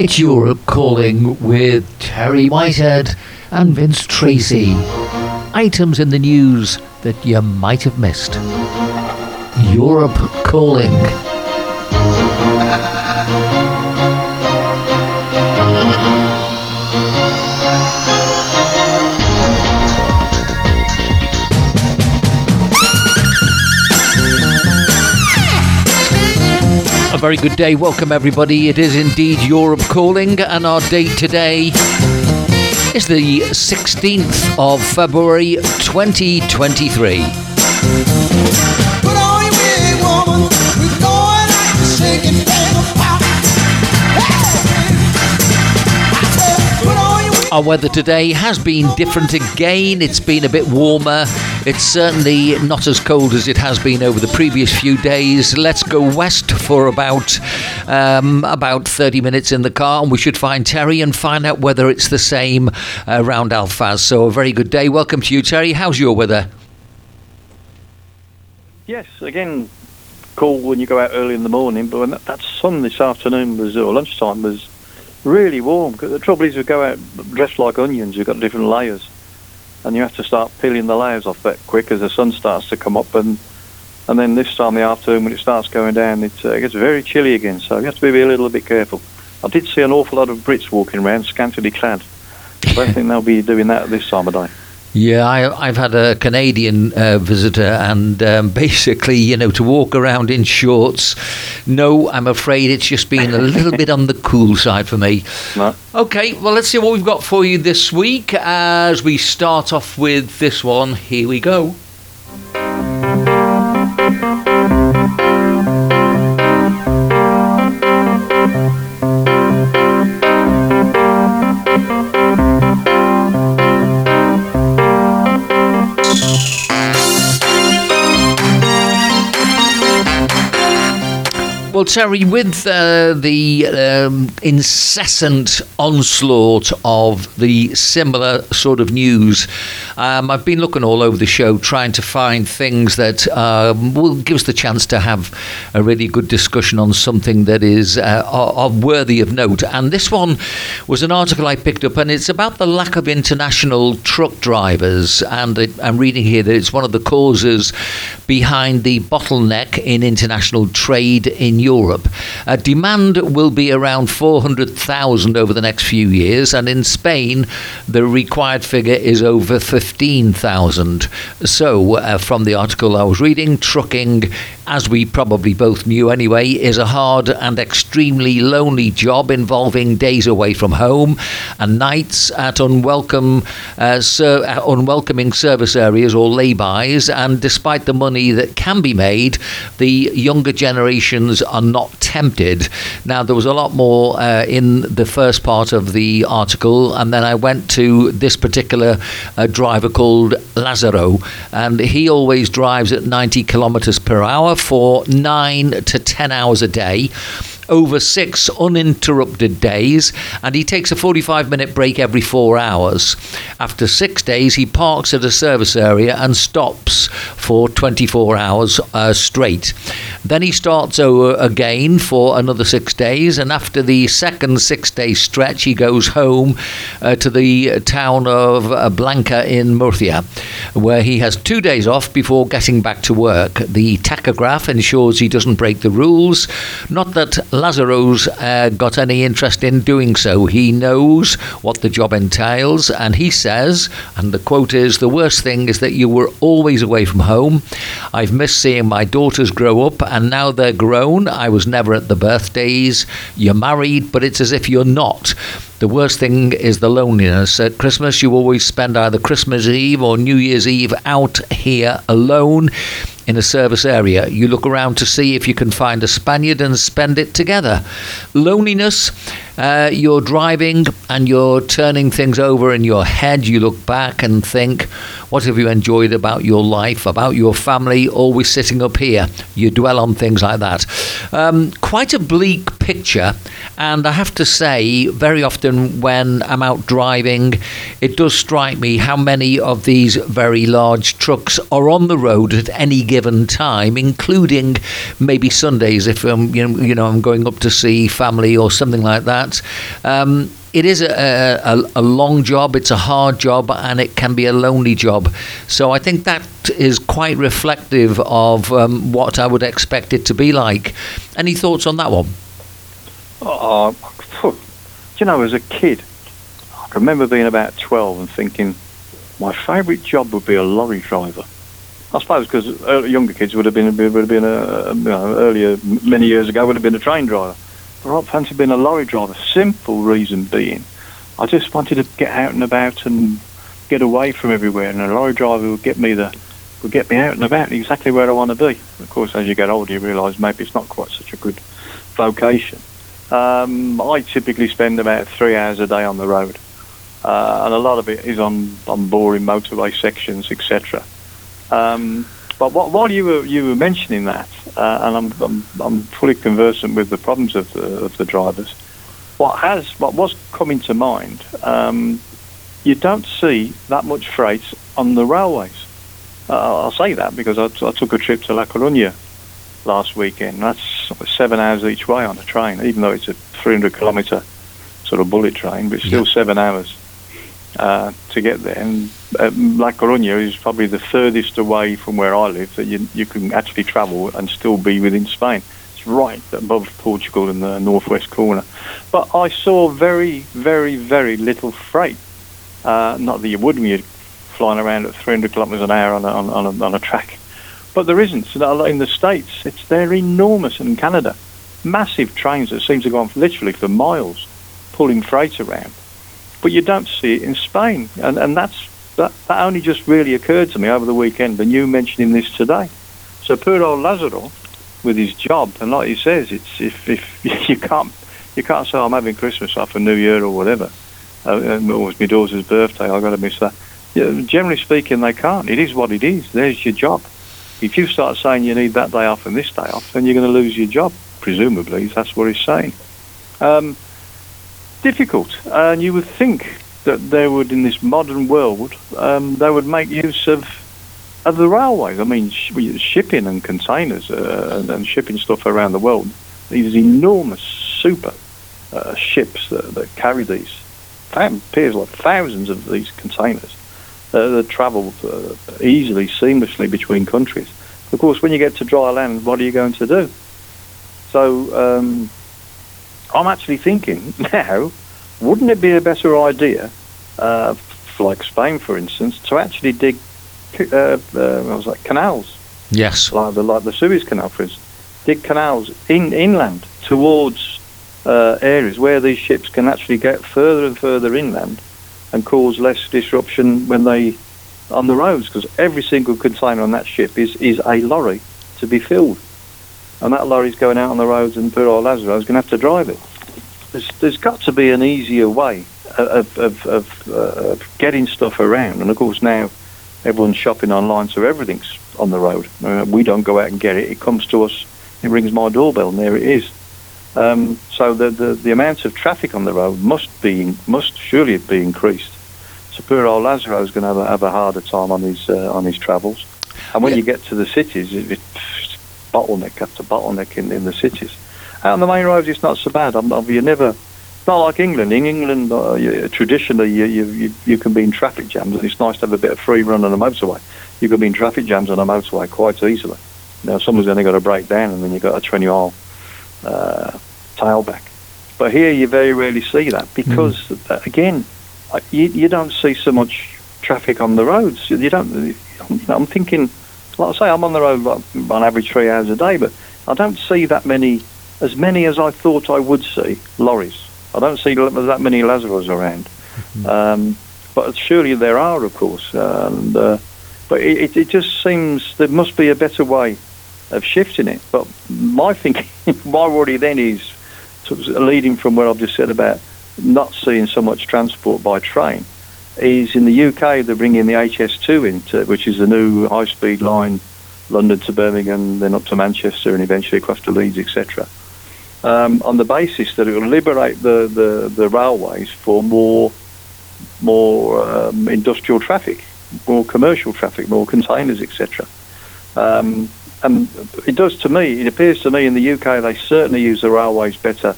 It's Europe calling with Terry Whitehead and Vince Tracy. Items in the news that you might have missed. Europe calling. Very good day. Welcome, everybody. It is indeed Europe calling, and our date today is the 16th of February 2023. Put on your wig, woman. We're going out to shake and bang a pop. Hey! I said, put on your wig. Our weather today has been different again. It's been a bit warmer. It's certainly not as cold as it has been over the previous few days. Let's go west for about um, about 30 minutes in the car, and we should find Terry and find out whether it's the same uh, around Alfaz. So a very good day. Welcome to you, Terry. How's your weather? Yes, again, cool when you go out early in the morning, but when that, that sun this afternoon was, or lunchtime, was really warm. The trouble is, we go out dressed like onions, we've got different layers, and you have to start peeling the layers off that quick as the sun starts to come up, and and then this time the afternoon when it starts going down, it, uh, it gets very chilly again, so you have to be a little bit careful. I did see an awful lot of Brits walking around, scantily clad. I don't think they'll be doing that at this time of day. Yeah, I, I've had a Canadian uh, visitor, and um, basically, you know, to walk around in shorts. No, I'm afraid it's just been a little bit on the cool side for me. No. Okay, well, let's see what we've got for you this week as we start off with this one. Here we go. Well, Terry, with uh, the um, incessant onslaught of the similar sort of news, um, I've been looking all over the show trying to find things that um, will give us the chance to have a really good discussion on something that is uh, o- o- worthy of note. And this one was an article I picked up, and it's about the lack of international truck drivers. And it, I'm reading here that it's one of the causes behind the bottleneck in international trade in Europe. Uh, demand will be around 400,000 over the next few years, and in Spain, the required figure is over 15,000. So, uh, from the article I was reading, trucking, as we probably both knew anyway, is a hard and extremely lonely job involving days away from home and nights at unwelcome, uh, ser- uh, unwelcoming service areas or lay-bys. And despite the money that can be made, the younger generations are not tempted. Now, there was a lot more uh, in the first part of the article, and then I went to this particular uh, driver called Lazaro, and he always drives at 90 kilometers per hour for nine to 10 hours a day over six uninterrupted days, and he takes a 45 minute break every four hours. After six days, he parks at a service area and stops for 24 hours uh, straight. Then he starts over again for another six days, and after the second six day stretch, he goes home uh, to the town of uh, Blanca in Murcia, where he has two days off before getting back to work. The tachograph ensures he doesn't break the rules. Not that Lazaro's uh, got any interest in doing so. He knows what the job entails, and he says, and the quote is The worst thing is that you were always away from home. I've missed seeing my daughters grow up, and now they're grown. I was never at the birthdays. You're married, but it's as if you're not. The worst thing is the loneliness. At Christmas, you always spend either Christmas Eve or New Year's Eve out here alone in a service area. You look around to see if you can find a Spaniard and spend it together. Loneliness, uh, you're driving and you're turning things over in your head. You look back and think, What have you enjoyed about your life, about your family? Always sitting up here. You dwell on things like that. Um, quite a bleak picture, and I have to say, very often when I'm out driving, it does strike me how many of these very large trucks are on the road at any given time, including maybe Sundays if um, you know, you know I'm going up to see family or something like that. Um, it is a, a, a long job, it's a hard job, and it can be a lonely job. So I think that is quite reflective of um, what I would expect it to be like. Any thoughts on that one? Phew. you know, as a kid, I remember being about 12 and thinking my favourite job would be a lorry driver. I suppose because younger kids would have been would have been a, you know, earlier many years ago would have been a train driver. I fancy being a lorry driver. Simple reason being, I just wanted to get out and about and get away from everywhere, and a lorry driver would get me the would get me out and about exactly where I want to be. Of course, as you get older, you realise maybe it's not quite such a good vocation. Um, I typically spend about three hours a day on the road, uh, and a lot of it is on, on boring motorway sections, etc. Um, but what, while you were you were mentioning that, uh, and I'm, I'm I'm fully conversant with the problems of the of the drivers, what has what was coming to mind, um, you don't see that much freight on the railways. Uh, I'll say that because I, I took a trip to La Coruña last weekend. That's seven hours each way on a train, even though it's a 300 kilometre sort of bullet train, but it's still Yeah. seven hours uh, to get there. And uh, La Coruña is probably the furthest away from where I live that you, you can actually travel and still be within Spain. It's right above Portugal in the northwest corner. But I saw very, very, very little freight. Uh, not that you would when you're flying around at 300 kilometres an hour on a, on, a, on a track. But there isn't. So in the States, it's they're enormous. In Canada, massive trains that seem to go on literally for miles, pulling freight around. But you don't see it in Spain, and and that's that. That only just really occurred to me over the weekend. And you mentioning this today. So poor old Lazaro, with his job, and like he says, it's if if you can't you can't say I'm having Christmas off for New Year or whatever. Uh, it was my daughter's birthday. I've got to miss that. Yeah, generally speaking, they can't. It is what it is. There's your job if you start saying you need that day off and this day off, then you're going to lose your job. Presumably, that's what he's saying. Um, difficult, and you would think that they would, in this modern world, um, they would make use of of the railways. I mean, sh- shipping and containers uh, and, and shipping stuff around the world. These enormous super uh, ships that, that carry these appears like thousands of these containers uh, that travel uh, easily, seamlessly between countries. Of course, when you get to dry land, what are you going to do? So um, I'm actually thinking now, wouldn't it be a better idea, uh, like Spain, for instance, to actually dig uh, uh, what was that, canals, Yes. like the, like the Suez Canal, for instance, dig canals in inland towards uh, areas where these ships can actually get further and further inland and cause less disruption when they on the roads because every single container on that ship is, is a lorry to be filled and that lorry's going out on the roads and poor old Lazaro's going to have to drive it. There's, there's got to be an easier way of, of, of, uh, of getting stuff around and of course now everyone's shopping online so everything's on the road. Uh, we don't go out and get it. It comes to us, it rings my doorbell and there it is. Um, so the, the, the amount of traffic on the road must be must surely be increased. So poor old Lazaro is going to have a, have a harder time on his uh, on his travels. And when Yeah. you get to the cities, it, it's bottleneck after bottleneck in, in the cities. Out on the main roads, it's not so bad. I'm, I'm, you never. It's not like England. In England, uh, you, traditionally, you, you, you, can be in traffic jams, and it's nice to have a bit of free run on a motorway. You can be in traffic jams on a motorway quite easily. Now, someone's only got to break down, and then you've got a 20 mile uh, tailback. But here, you very rarely see that because, uh, again, you, you don't see so much traffic on the roads. You don't. I'm thinking, like I say, I'm on the road on average three hours a day, but I don't see that many, as many as I thought I would see lorries. I don't see that many Lazaros around. Um, but surely there are, of course. And, uh, but it, it, it just seems there must be a better way of shifting it. But my thinking, my worry then is leading from what I've just said about not seeing so much transport by train. is in the UK they're bringing the HS2 into, which is the new high-speed line, London to Birmingham, then up to Manchester, and eventually across to Leeds, etc. Um, on the basis that it will liberate the, the, the railways for more more um, industrial traffic, more commercial traffic, more containers, etc. Um, and it does to me. It appears to me in the UK they certainly use the railways better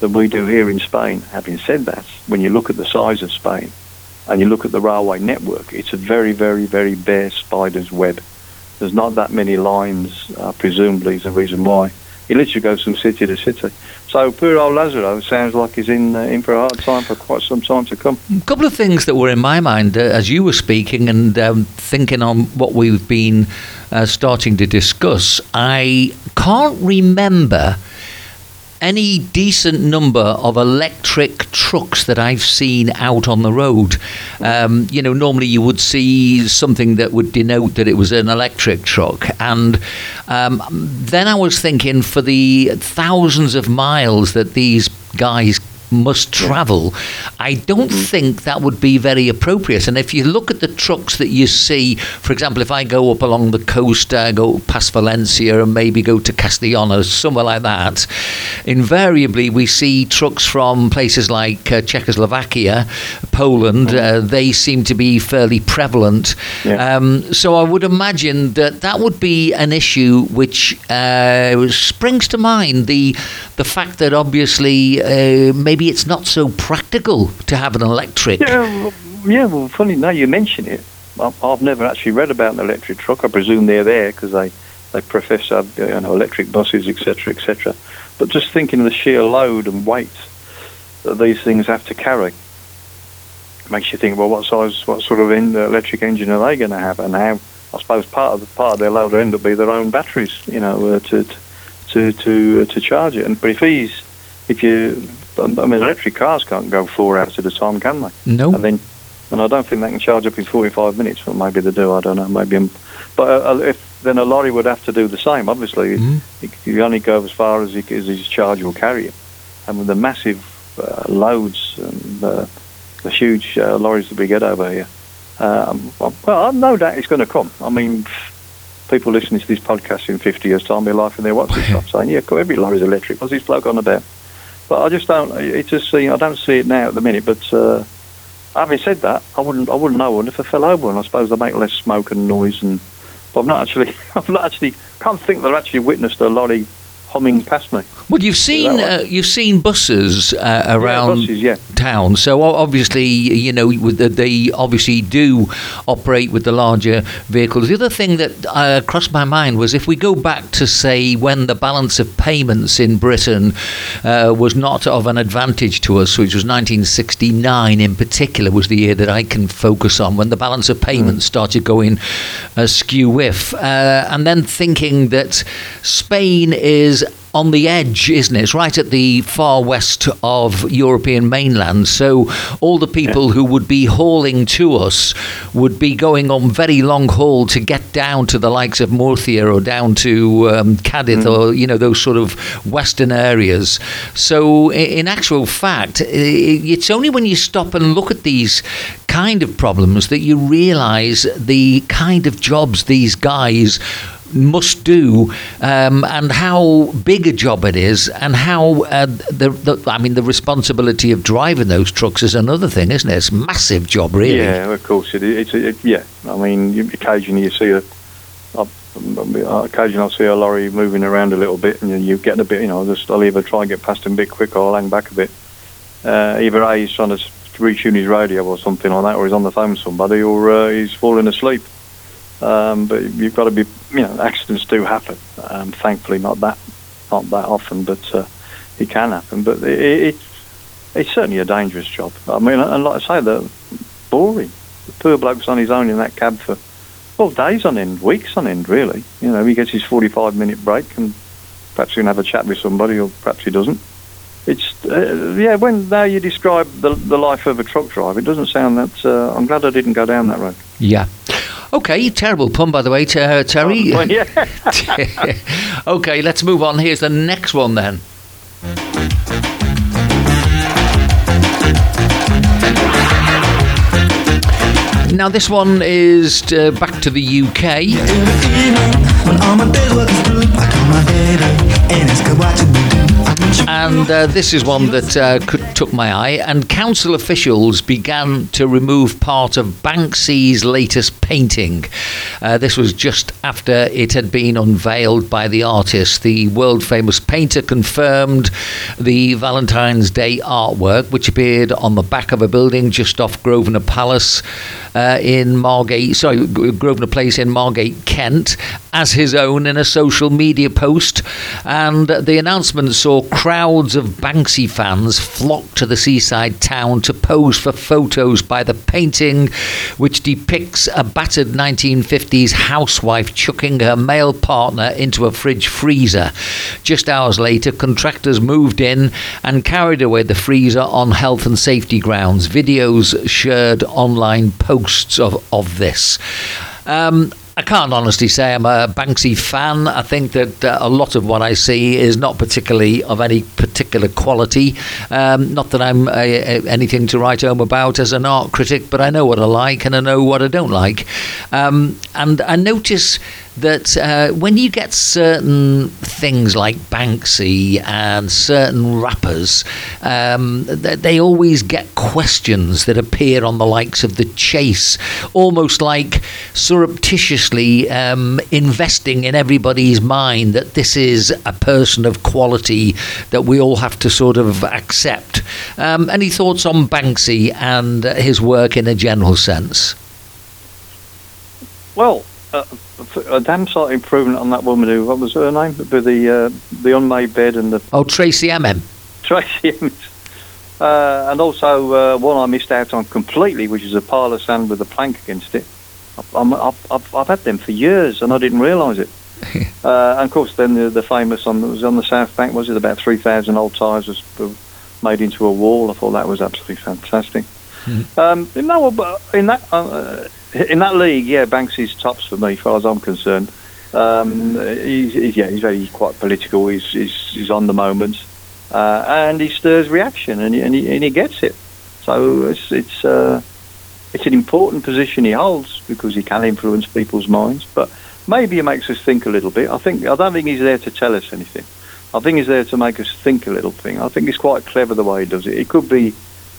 than we do here in Spain. Having said that, when you look at the size of Spain and you look at the railway network, it's a very, very, very bare spider's web. There's not that many lines, uh, presumably, is the reason why. He literally goes from city to city. So poor old Lazaro sounds like he's in uh, in for a hard time for quite some time to come. A couple of things that were in my mind uh, as you were speaking and um, thinking on what we've been uh, starting to discuss. I can't remember any decent number of electric trucks that I've seen out on the road. Um, you know, normally you would see something that would denote that it was an electric truck. And um, then I was thinking for the thousands of miles that these guys must travel, I don't think that would be very appropriate. And if you look at the trucks that you see, for example, if I go up along the coast, uh, go past Valencia and maybe go to Castellona, somewhere like that, invariably we see trucks from places like uh, Czechoslovakia, Poland. Uh, they seem to be fairly prevalent. Yeah. Um, so I would imagine that that would be an issue which uh, springs to mind the the fact that obviously uh, maybe it's not so practical to have an electric. Yeah, well, yeah. Well, funny now you mention it. I've never actually read about an electric truck. I presume they're there because they they profess have you know, electric buses, etc., etc. But just thinking of the sheer load and weight that these things have to carry makes you think, well, what size, what sort of electric engine are they going to have, and how? I suppose part of the, part of their load will end up be their own batteries, you know, uh, to to to uh, to charge it. And but if he's if you, I mean, electric cars can't go four hours at a time, can they? No. And then, and I don't think they can charge up in 45 minutes. Well, maybe they do. I don't know. Maybe, I'm, but uh, if then a lorry would have to do the same. Obviously, Mhm. you, only go as far as, as his charge will carry you. And with the massive uh, loads and uh, the huge uh, lorries that we get over here, um, well, I've no doubt it's going to come. I mean, people listening to this podcast in 50 years' time, be laughing their watches saying, "Yeah, every lorry's electric. What's this bloke on about?" But I just don't. It just see. I don't see it now at the minute. But uh, having said that, I wouldn't. I wouldn't know one if I fell over one. I suppose they make less smoke and noise. And but I've not actually. I've not actually. Can't think that I've actually witnessed a lorry humming past me. Well, you've seen uh, you've seen buses uh, around yeah, buses, yeah. town, so obviously you know they obviously do operate with the larger vehicles. The other thing that uh, crossed my mind was if we go back to say when the balance of payments in Britain uh, was not of an advantage to us, which was 1969 in particular was the year that I can focus on when the balance of payments started going askew with, uh, and then thinking that Spain is on the edge, isn't it? It's right at the far west of European mainland. So all the people who would be hauling to us would be going on very long haul to get down to the likes of Murcia or down to um, Cadiz or you know those sort of western areas. So in actual fact, it's only when you stop and look at these kind of problems that you realise the kind of jobs these guys must do um, and how big a job it is and how uh, the, the I mean the responsibility of driving those trucks is another thing isn't it it's a massive job really Yeah, of course it is. It's it, yeah. I mean, occasionally you see a. I- Occasionally, I see a lorry moving around a little bit, and you, you get a bit. You know, just I'll either try and get past him a bit quicker, or I'll hang back a bit. Uh, either a he's trying to retune his radio or something like that, or he's on the phone with somebody, or uh, he's falling asleep. Um, but you've got to be. You know, accidents do happen. Um, thankfully, not that, not that often, but uh, it can happen. But it, it, it's certainly a dangerous job. I mean, and like I say, they're boring. The poor bloke's on his own in that cab for, well, days on end, weeks on end, really. You know, he gets his 45 minute break and perhaps he can have a chat with somebody or perhaps he doesn't. It's, uh, yeah, when now you describe the, the life of a truck driver, it doesn't sound that, uh, I'm glad I didn't go down that road. yeah okay terrible pun by the way t- uh, Terry Well, yeah. okay let's move on here's the next one then Now, this one is uh, back to the UK. Every evening, when all my days work is through, I call my daddy and ask her what to do. I want you And uh, this is one that uh, could, took my eye. And council officials began to remove part of Banksy's latest painting. Uh, this was just after it had been unveiled by the artist. The world famous painter confirmed the Valentine's Day artwork, which appeared on the back of a building just off Grosvenor Palace uh, in Margate, sorry, Grosvenor Place in Margate, Kent, as his own in a social media post. And the announcement saw crowds of Banksy fans flock to the seaside town to pose for photos by the painting, which depicts a battered 1950s housewife chucking her male partner into a fridge freezer. Just hours later, contractors moved in and carried away the freezer on health and safety grounds. Videos shared online posts of, of this. Um, I can't honestly say I'm a Banksy fan. I think that uh, a lot of what I see is not particularly of any particular quality. Um, not that I'm anything to write home about as an art critic, but I know what I like and I know what I don't like. Um, and I notice that uh, when you get certain things like Banksy and certain rappers, um, th- they always get questions that appear on the likes of the Chase, almost like surreptitiously um, investing in everybody's mind that this is a person of quality that we all have to sort of accept. Um, any thoughts on Banksy and his work in a general sense? Well, uh, a damn sight improvement on that woman who, what was her name? With the, uh, the unmade bed and the Oh, Tracy MM. Tracy Emin. Uh, and also uh, one I missed out on completely, which is a pile of sand with a plank against it. I've, I'm, I've, I've, I've had them for years and I didn't realise it. uh, and of course, then the, the famous on was on the south bank. Was it about three thousand old tyres was made into a wall? I thought that was absolutely fantastic. Um, no, but in that uh, in that league, yeah, Banksy's tops for me, as far as I'm concerned. Um, he's, he's yeah, he's very quite political. He's he's, he's on the moment, uh, and he stirs reaction, and he, and he, and he gets it. So it's it's uh, it's an important position he holds because he can influence people's minds. But maybe it makes us think a little bit. I think I don't think he's there to tell us anything. I think he's there to make us think a little thing. I think it's quite clever the way he does it. It could be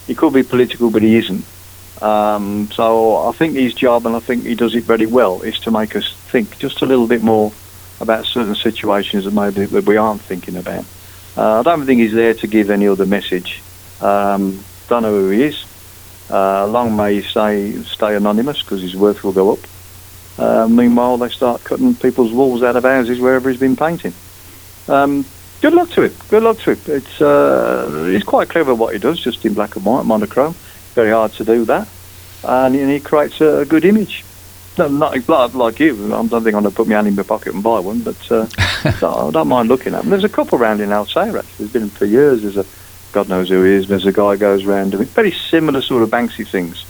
he could be political, but he isn't. Um, so I think his job, and I think he does it very well, is to make us think just a little bit more about certain situations that maybe that we aren't thinking about. Uh, I don't think he's there to give any other message. Um, don't know who he is. Uh, long may he stay, stay anonymous because his worth will go up. Uh, meanwhile, they start cutting people's walls out of houses wherever he's been painting. Um, good luck to him. Good luck to him. It's uh, he's quite clever what he does, just in black and white, monochrome. Very hard to do that, and, and he creates a, a good image. No, not like, like you. I don't think I'm going to put my hand in my pocket and buy one, but uh, no, I don't mind looking at them. There's a couple round in Alsair actually. There's been for years. There's a God knows who he is. There's a guy goes round doing very similar sort of Banksy things.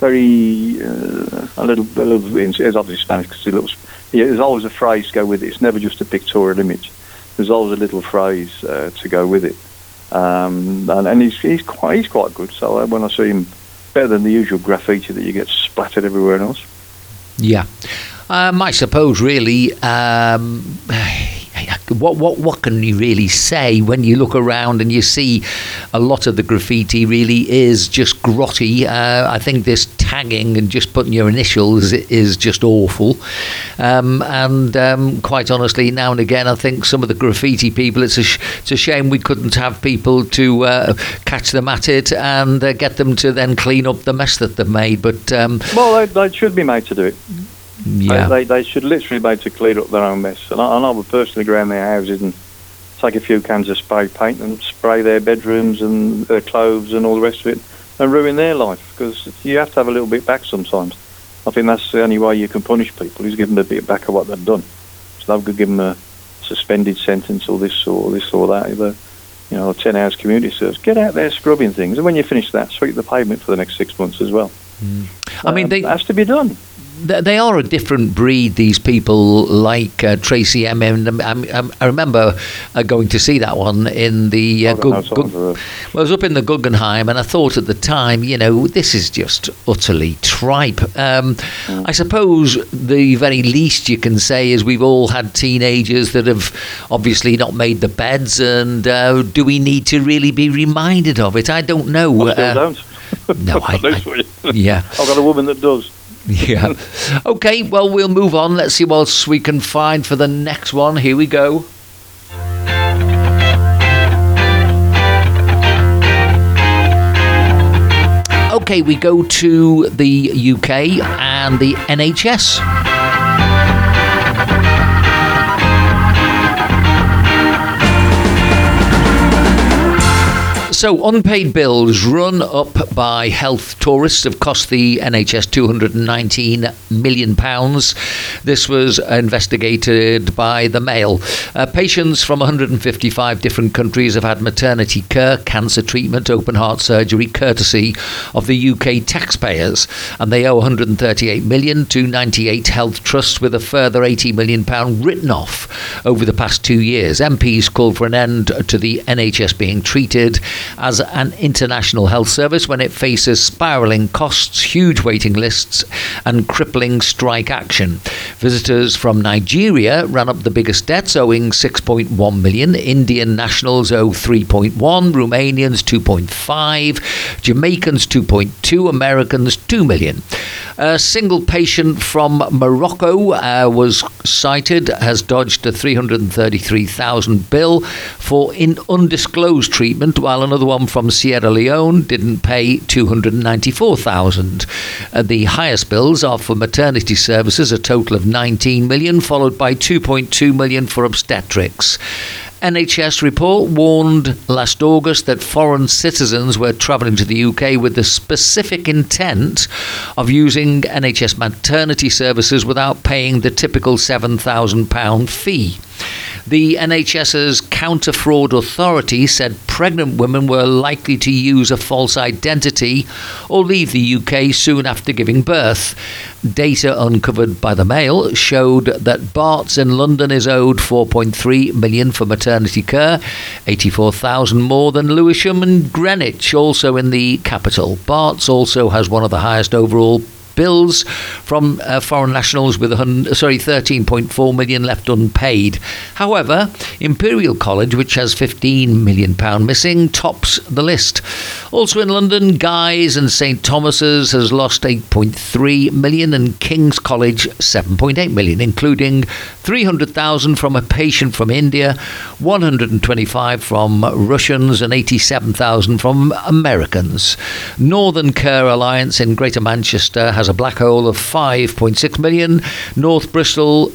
Very uh, a little, a little. It's obviously Spanish because he looks. Yeah, there's always a phrase to go with it. It's never just a pictorial image. There's always a little phrase uh, to go with it. Um, and, and he's he's quite he's quite good. So uh, when I see him, better than the usual graffiti that you get splattered everywhere else. Yeah. Um, I suppose, really, um, what, what, what can you really say when you look around and you see a lot of the graffiti really is just grotty? Uh, I think this tagging and just putting your initials is just awful. Um, and um, quite honestly, now and again, I think some of the graffiti people, it's a, sh- it's a shame we couldn't have people to uh, catch them at it and uh, get them to then clean up the mess that they've made. But um, Well, they, they should be made to do it. yeah. They, they, they should literally be made to clean up their own mess. And I, and I would personally go around their houses and take a few cans of spray paint and spray their bedrooms and their clothes and all the rest of it and ruin their life because you have to have a little bit back sometimes. I think that's the only way you can punish people is give them a bit back of what they've done. So they've give them a suspended sentence or this or this or that. Either, you know, 10 hours community service. Get out there scrubbing things. And when you finish that, sweep the pavement for the next six months as well. I mean, Um, they, it has to be done. Th- they are a different breed. These people, like uh, Tracy M. M- I remember uh, going to see that one in the. Uh, Gug- Gug- well, I was up in the Guggenheim, and I thought at the time, you know, this is just utterly tripe. Um, I suppose the very least you can say is we've all had teenagers that have obviously not made the beds, and uh, do we need to really be reminded of it? I don't know. I Uh, don't. no, I- I- yeah. I've got a woman that does. Yeah. Okay, well, we'll move on. Let's see what else we can find for the next one. Here we go. Okay, we go to the UK and the NHS. So, unpaid bills run up by health tourists have cost the NHS £219 million. This was investigated by the Mail. Uh, patients from 155 different countries have had maternity care, cancer treatment, open heart surgery, courtesy of the UK taxpayers. And they owe 138 million to 98 health trusts with a further 80 million pound written off over the past two years. MPs called for an end to the NHS being treated as an international health service when it faces spiralling costs, huge waiting lists, and crippling strike action. Visitors from Nigeria ran up the biggest debts, owing 6.1 million. Indian nationals owe 3.1, Romanians 2.5, Jamaicans 2.2, Americans 2 million. A single patient from Morocco uh, was cited, has dodged a 333,000 bill for in undisclosed treatment, while another one from Sierra Leone didn't pay 294,000. Uh, the highest bills are for maternity services, a total of 19 million, followed by 2.2 million for obstetrics. NHS report warned last August that foreign citizens were travelling to the UK with the specific intent of using NHS maternity services without paying the typical £7,000 fee. The NHS's counter fraud authority said pregnant women were likely to use a false identity or leave the UK soon after giving birth. Data uncovered by the Mail showed that Barts in London is owed 4.3 million for maternity care, 84,000 more than Lewisham and Greenwich, also in the capital. Barts also has one of the highest overall bills from uh, foreign nationals with sorry 13.4 million left unpaid. However, Imperial College, which has 15 million pound missing, tops the list. Also in London, Guy's and St Thomas's has lost 8.3 million, and King's College 7.8 million, including 300,000 from a patient from India, 125 from Russians, and 87,000 from Americans. Northern Care Alliance in Greater Manchester has a black hole of 5.6 million. North Bristol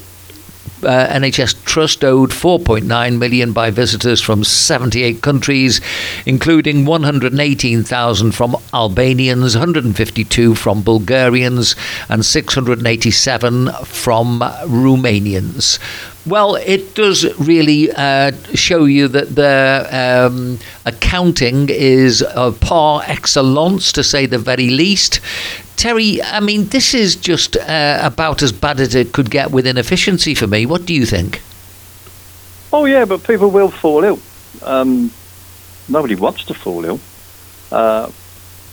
uh, NHS Trust owed 4.9 million by visitors from 78 countries, including 118,000 from Albanians, 152 from Bulgarians, and 687 from Romanians. Well, it does really uh, show you that the um, accounting is par excellence, to say the very least. Terry, I mean, this is just uh, about as bad as it could get with inefficiency for me. What do you think? Oh yeah, but people will fall ill. Um, nobody wants to fall ill, uh,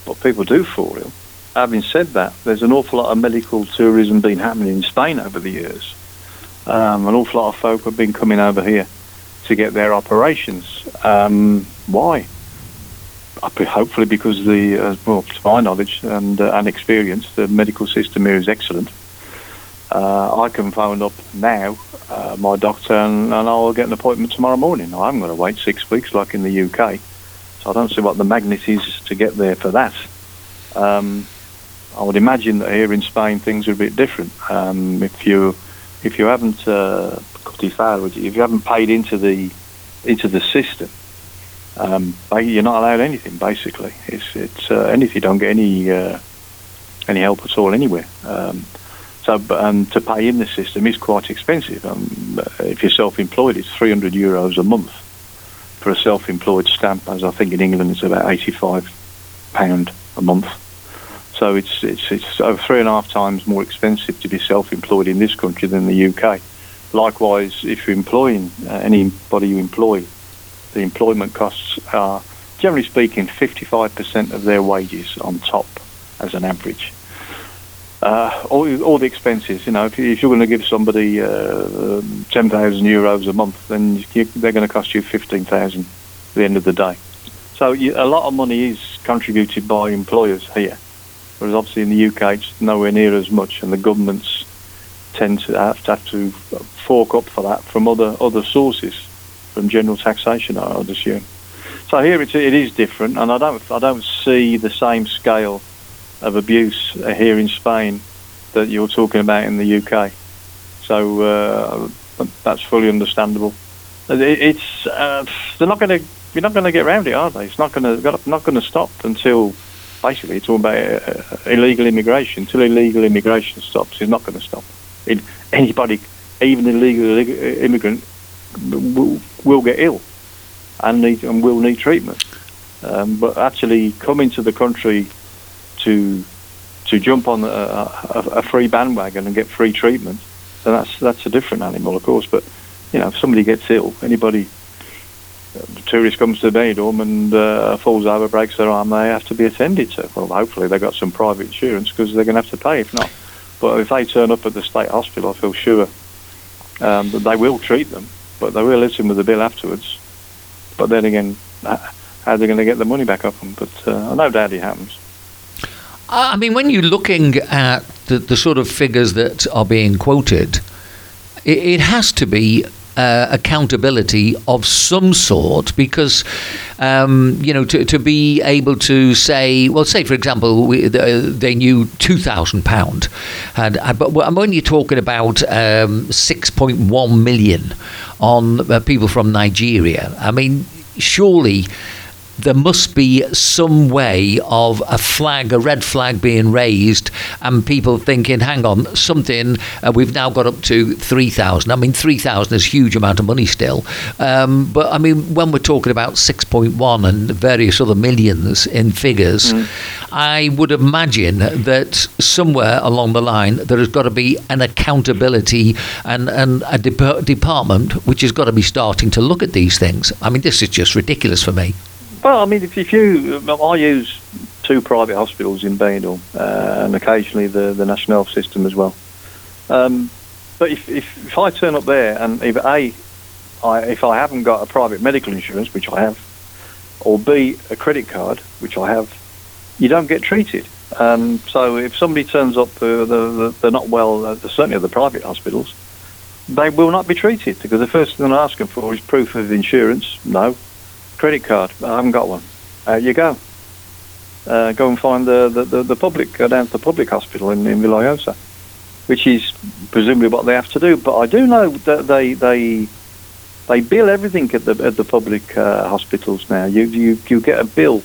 but people do fall ill. Having said that, there's an awful lot of medical tourism been happening in Spain over the years. Um, an awful lot of folk have been coming over here to get their operations. Um, why? Hopefully, because the uh, well, to my knowledge and uh, and experience, the medical system here is excellent. Uh, I can phone up now uh, my doctor and, and I'll get an appointment tomorrow morning. I haven't got to wait six weeks like in the UK, so I don't see what the magnet is to get there for that. Um, I would imagine that here in Spain things are a bit different. Um, if you if you haven't uh, if you haven't paid into the into the system, um, you're not allowed anything. Basically, it's it's uh, you don't get any uh, any help at all anywhere. Um, so, um, to pay in the system is quite expensive. Um, if you're self-employed, it's 300 euros a month for a self-employed stamp. As I think in England, it's about 85 pound a month. So it's it's it's over three and a half times more expensive to be self-employed in this country than the UK. Likewise, if you're employing uh, anybody you employ, the employment costs are generally speaking 55% of their wages on top as an average. Uh, all, all the expenses, you know, if, if you're going to give somebody uh, 10,000 euros a month, then you, they're going to cost you 15,000 at the end of the day. So you, a lot of money is contributed by employers here, whereas obviously in the UK it's nowhere near as much, and the governments tend to have to, have to fork up for that from other other sources, from general taxation, I would assume. So here it, it is different, and I don't I don't see the same scale of abuse here in Spain that you're talking about in the UK. So uh, that's fully understandable. It, it's uh, they're not going to you're not going to get around it, are they? It's not going to not going to stop until basically it's all about uh, illegal immigration. Until illegal immigration stops, it's not going to stop. It, anybody, even illegal immigrant, will, will get ill and need and will need treatment. Um, but actually coming to the country to to jump on a, a, a free bandwagon and get free treatment, then that's that's a different animal, of course. But you know, if somebody gets ill, anybody, the tourist comes to Benidorm and uh, falls over, breaks their arm, they have to be attended to. Well, hopefully they've got some private insurance because they're going to have to pay if not. But if they turn up at the state hospital, I feel sure um, that they will treat them, but they will hit them with a bill afterwards. But then again, how are they going to get the money back off them? But uh, no doubt it happens. I mean, when you're looking at the, the sort of figures that are being quoted, it, it has to be uh, accountability of some sort because, um, you know, to, to be able to say, well, say, for example, we, the, they knew £2,000, and, uh, but I'm you're talking about um, 6.1 million on uh, people from Nigeria, I mean, surely there must be some way of a flag, a red flag being raised, and people thinking, hang on, something, uh, we've now got up to 3,000. I mean, 3,000 is a huge amount of money still. Um, but I mean, when we're talking about 6.1 and various other millions in figures, I would imagine that somewhere along the line there has got to be an accountability and, and a dep- department which has got to be starting to look at these things. I mean, this is just ridiculous for me. Well, I mean, if, if you, I use two private hospitals in Benidorm uh, and occasionally the, the National Health System as well. Um, but if, if, if I turn up there and either A, I, if I haven't got a private medical insurance, which I have, or B, a credit card, which I have, you don't get treated. Um, so if somebody turns up, uh, the, the, they're not well, uh, certainly at the private hospitals, they will not be treated because the first thing they're asking for is proof of insurance. No. Credit card. I haven't got one. Out you go. Uh, go and find the, the, the, the public, go down to the public hospital in, in Villajoyosa, which is presumably what they have to do. But I do know that they they they bill everything at the at the public uh, hospitals now. You you you get a bill.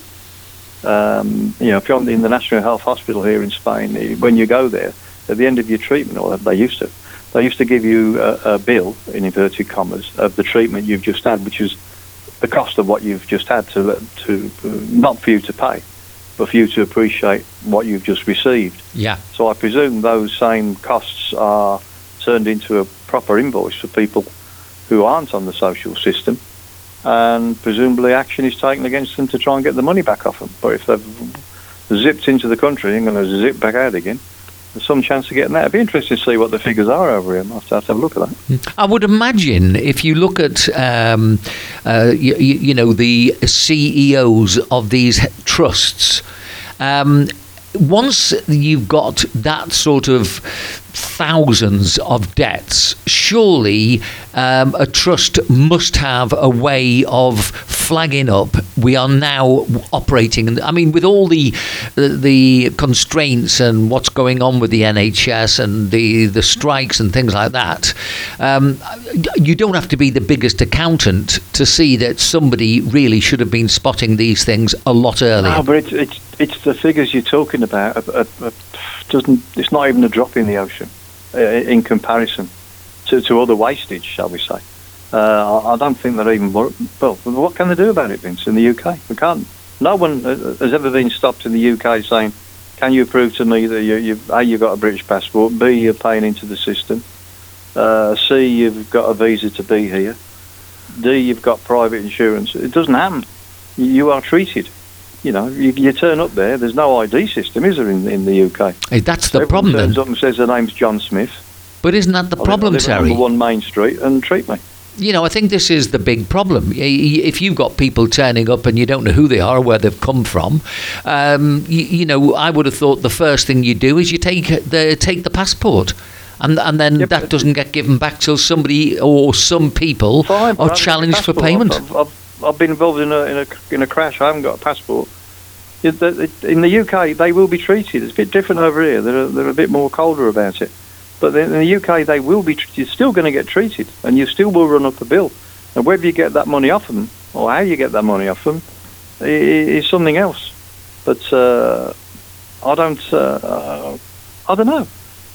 Um, you know, if you're in the National Health Hospital here in Spain, eh, when you go there, at the end of your treatment, or they used to, they used to give you a, a bill, in inverted commas, of the treatment you've just had, which is the cost of what you've just had to to uh, not for you to pay, but for you to appreciate what you've just received. Yeah. So I presume those same costs are turned into a proper invoice for people who aren't on the social system, and presumably action is taken against them to try and get the money back off them. But if they've zipped into the country and going to zip back out again, some chance of getting that. It'd be interesting to see what the figures are over here. I'll have to have a look at that. I would imagine if you look at, um, uh, you, you know, the CEOs of these trusts, um, once you've got that sort of thousands of debts, surely um, a trust must have a way of flagging up. We are now operating. I mean, with all the the constraints and what's going on with the NHS and the the strikes and things like that, um, you don't have to be the biggest accountant to see that somebody really should have been spotting these things a lot earlier. But it's, it's, it's the figures you're talking about. Uh, uh, uh, doesn't it's not even a drop in the ocean uh, in comparison to, to other wastage, shall we say? Uh, I, don't think they're even well. What can they do about it, Vince? In the UK, we can't. No one uh, has ever been stopped in the UK saying can you prove to me that you, you A, you've got a British passport, B, you're paying into the system, uh, C, you've got a visa to be here, D, you've got private insurance. It doesn't happen. You are treated. You know, you, you turn up there, there's no ID system, is there, in, in the UK? Hey, that's the Everyone problem turns then. up and says their name's John Smith. But isn't that the I live- problem, I live Terry? one Main Street and treat me. You know, I think this is the big problem. If you've got people turning up and you don't know who they are or where they've come from, um, you, you know, I would have thought the first thing you do is you take the take the passport. And, and then Yep. that doesn't get given back till somebody or some people Fine, are I haven't got a challenged for payment. I've, I've, I've been involved in a, in a in a crash. I haven't got a passport. In the UK, they will be treated. It's a bit different over here. They're they're a bit more colder about it. But in the UK, they will be. You're still going to get treated, and you still will run up a bill. And whether you get that money off them or how you get that money off them is something else. But uh, I don't. Uh, I don't know.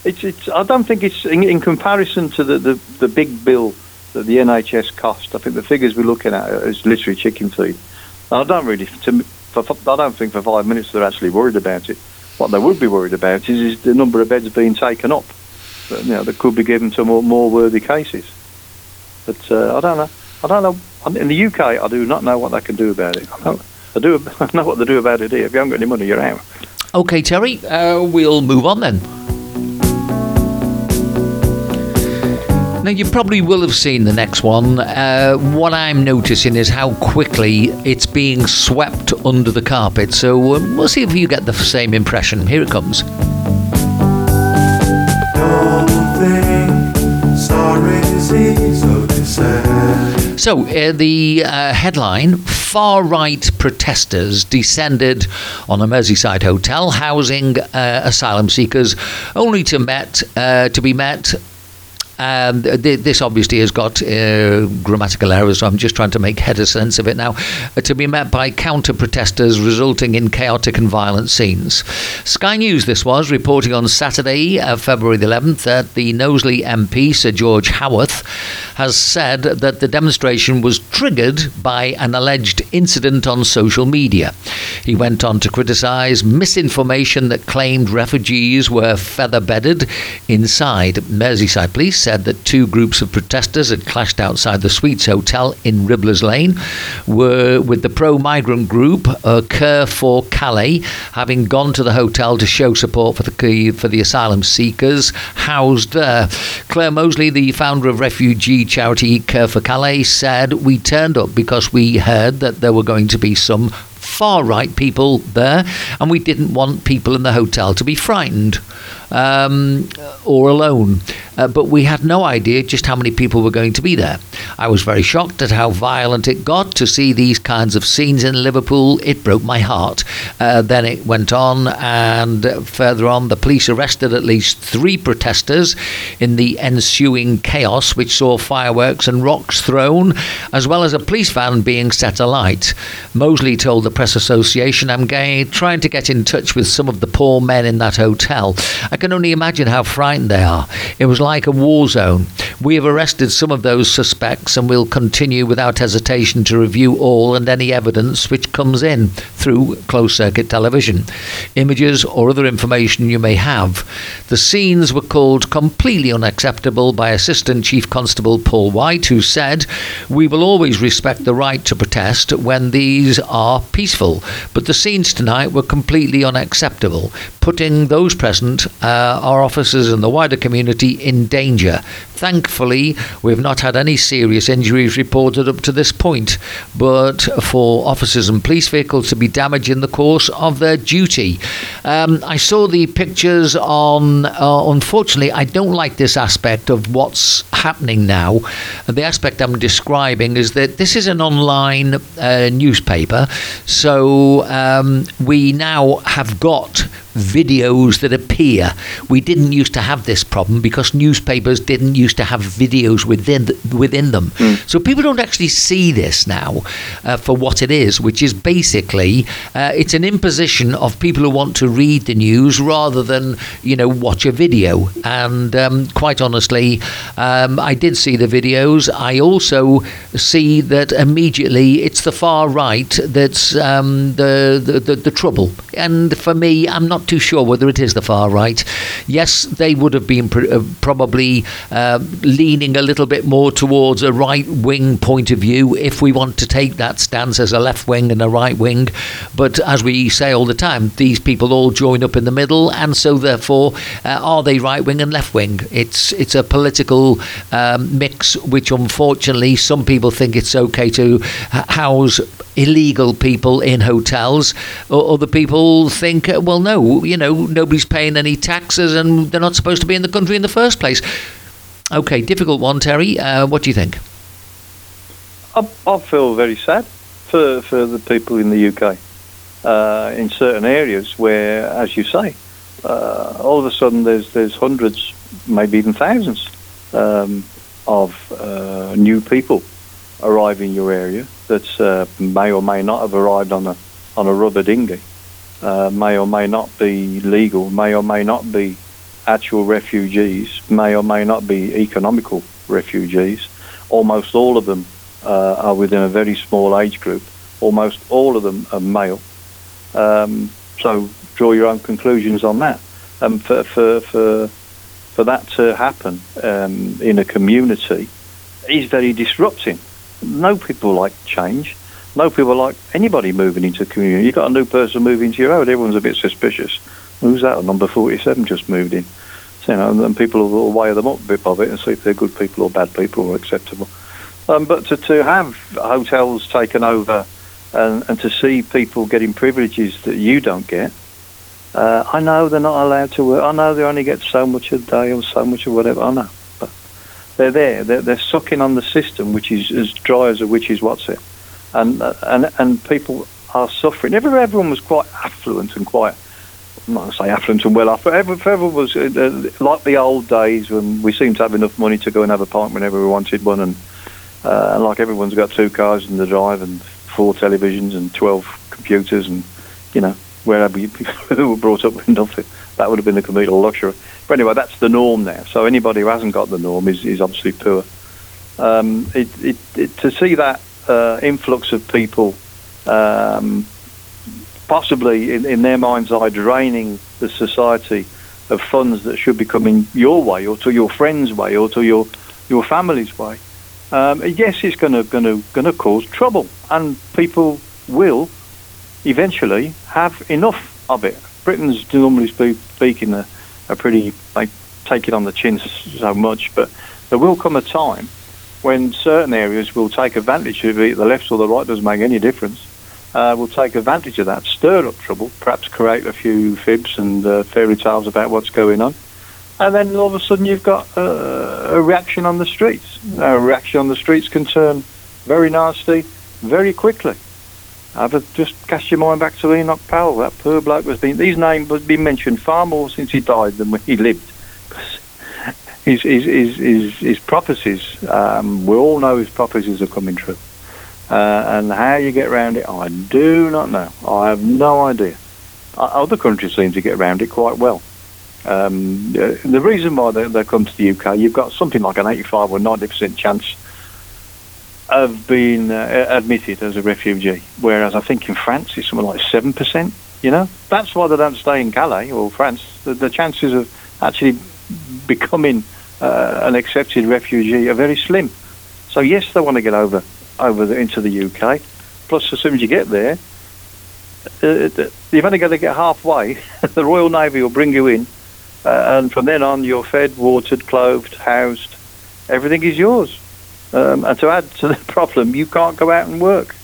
It's, it's. I don't think it's in, in comparison to the, the, the big bill that the NHS cost. I think the figures we're looking at is literally chicken feed. I don't really. To, for, I don't think for five minutes they're actually worried about it. What they would be worried about is, is the number of beds being taken up. That, you know, that could be given to more, more worthy cases. But uh, I don't know. I don't know. In the UK, I do not know what they can do about it. I, I do. I know what they do about it here. If you haven't got any money, you're out. Okay, Terry, uh, we'll move on then. Now, you probably will have seen the next one. Uh, what I'm noticing is how quickly it's being swept under the carpet. So um, we'll see if you get the same impression. Here it comes. So, uh, the uh, headline Far right protesters descended on a Merseyside hotel housing uh, asylum seekers, only to, met, uh, to be met. Um, th- this obviously has got uh, grammatical errors, so I'm just trying to make head of sense of it now. Uh, to be met by counter protesters, resulting in chaotic and violent scenes. Sky News, this was, reporting on Saturday, uh, February the 11th, that the Knowsley MP, Sir George Howarth, has said that the demonstration was triggered by an alleged incident on social media. He went on to criticise misinformation that claimed refugees were feather bedded inside. Merseyside police said that two groups of protesters had clashed outside the Suites Hotel in Ribblers Lane, were with the pro migrant group uh, Care4Calais, having gone to the hotel to show support for the for the asylum seekers housed there. Clare Moseley, the founder of refugee charity Care4Calais, said we turned up because we heard that there were going to be some far right people there, and we didn't want people in the hotel to be frightened um, or alone. Uh, but we had no idea just how many people were going to be there. I was very shocked at how violent it got to see these kinds of scenes in Liverpool. It broke my heart. Uh, then it went on, and further on, the police arrested at least three protesters in the ensuing chaos, which saw fireworks and rocks thrown, as well as a police van being set alight. Moseley told the Press Association, I'm gay, trying to get in touch with some of the poor men in that hotel. I can only imagine how frightened they are. It was like a war zone. We have arrested some of those suspects and will continue without hesitation to review all and any evidence which comes in through closed circuit television, images or other information you may have. The scenes were called completely unacceptable by Assistant Chief Constable Paul White, who said, We will always respect the right to protest when these are peaceful, but the scenes tonight were completely unacceptable, putting those present, Uh, our officers and the wider community, in danger. Thankfully, we've not had any serious injuries reported up to this point, but for officers and police vehicles to be damaged in the course of their duty. Um, I saw the pictures on, uh, unfortunately, I don't like this aspect of what's happening now. The aspect I'm describing is that this is an online uh, newspaper, so um, we now have got videos that appear. We didn't used to have this problem because newspapers didn't used to have videos within within them. So people don't actually see this now uh, for what it is, which is basically uh, it's an imposition of people who want to read the news rather than you know watch a video. And um, quite honestly, um, I did see the videos. I also see that immediately it's the far right that's um, the, the, the the trouble. And for me, I'm not not too sure whether it is the far right. Yes, they would have been pr- uh, probably uh, leaning a little bit more towards a right wing point of view if we want to take that stance as a left wing and a right wing. But as we say all the time, these people all join up in the middle, and so therefore, uh, are they right wing and left wing? It's it's a political um, mix, which unfortunately some people think it's okay to house illegal people in hotels. Other people think, uh, well, no, you know, nobody's paying any taxes and they're not supposed to be in the country in the first place. Okay, difficult one, Terry. Uh, what do you think? I, I feel very sad for, for the people in the UK uh, in certain areas where, as you say, uh, all of a sudden there's there's hundreds, maybe even thousands, um, of uh, new people arrive in your area that uh, may or may not have arrived on a on a rubber dinghy, uh, may or may not be legal, may or may not be actual refugees, may or may not be economical refugees. Almost all of them uh, are within a very small age group. Almost all of them are male. Um, so draw your own conclusions on that. Um, for, for, for, for that to happen um, in a community is very disrupting. No people like change. No people like anybody moving into a community. You've got a new person moving into your road, everyone's a bit suspicious. Who's that? A number 47 just moved in. So, you know, and people will weigh them up a bit of it and see if they're good people or bad people or acceptable. Um, but to, to have hotels taken over and, and to see people getting privileges that you don't get, uh, I know they're not allowed to work. I know they only get so much a day or so much or whatever. I know. But they're there. They're, they're sucking on the system, which is as dry as a witch's what's it. And, uh, and, and people are suffering. Every, everyone was quite affluent and quite, I'm not to say affluent and well off, but every, everyone was uh, uh, like the old days when we seemed to have enough money to go and have a pint whenever we wanted one. And uh, like everyone's got two cars in the drive and four televisions and 12 computers and, you know, wherever you who were brought up with nothing. That would have been a complete luxury. But anyway, that's the norm now. So anybody who hasn't got the norm is, is obviously poor. Um, it, it, it, to see that uh, influx of people um, possibly in, in their mind's eye draining the society of funds that should be coming your way or to your friend's way or to your, your family's way um, yes, it's going to going to going to cause trouble, and people will eventually have enough of it. Britain's normally spe- speaking a, a pretty they take it on the chin so much, but there will come a time when certain areas will take advantage of it. The left or the right doesn't make any difference. Uh, will take advantage of that, stir up trouble, perhaps create a few fibs and uh, fairy tales about what's going on and then all of a sudden you've got uh, a reaction on the streets. A reaction on the streets can turn very nasty very quickly. I've just cast your mind back to Enoch Powell. That poor bloke was being these names have been mentioned far more since he died than when he lived. His his his his, his prophecies. Um, we all know his prophecies are coming true. Uh, and how you get around it, I do not know. I have no idea. Other countries seem to get around it quite well. Um, the reason why they, they come to the UK, you've got something like an 85 or 90% chance of being uh, admitted as a refugee, whereas I think in France it's something like 7%. You know, that's why they don't stay in Calais or France. The, the chances of actually becoming uh, an accepted refugee are very slim. So yes, they want to get over over the, into the UK. Plus, as soon as you get there, uh, you've only got to get halfway. the Royal Navy will bring you in, uh, and from then on, you're fed, watered, clothed, housed. Everything is yours. Um, and to add to the problem, you can't go out and work.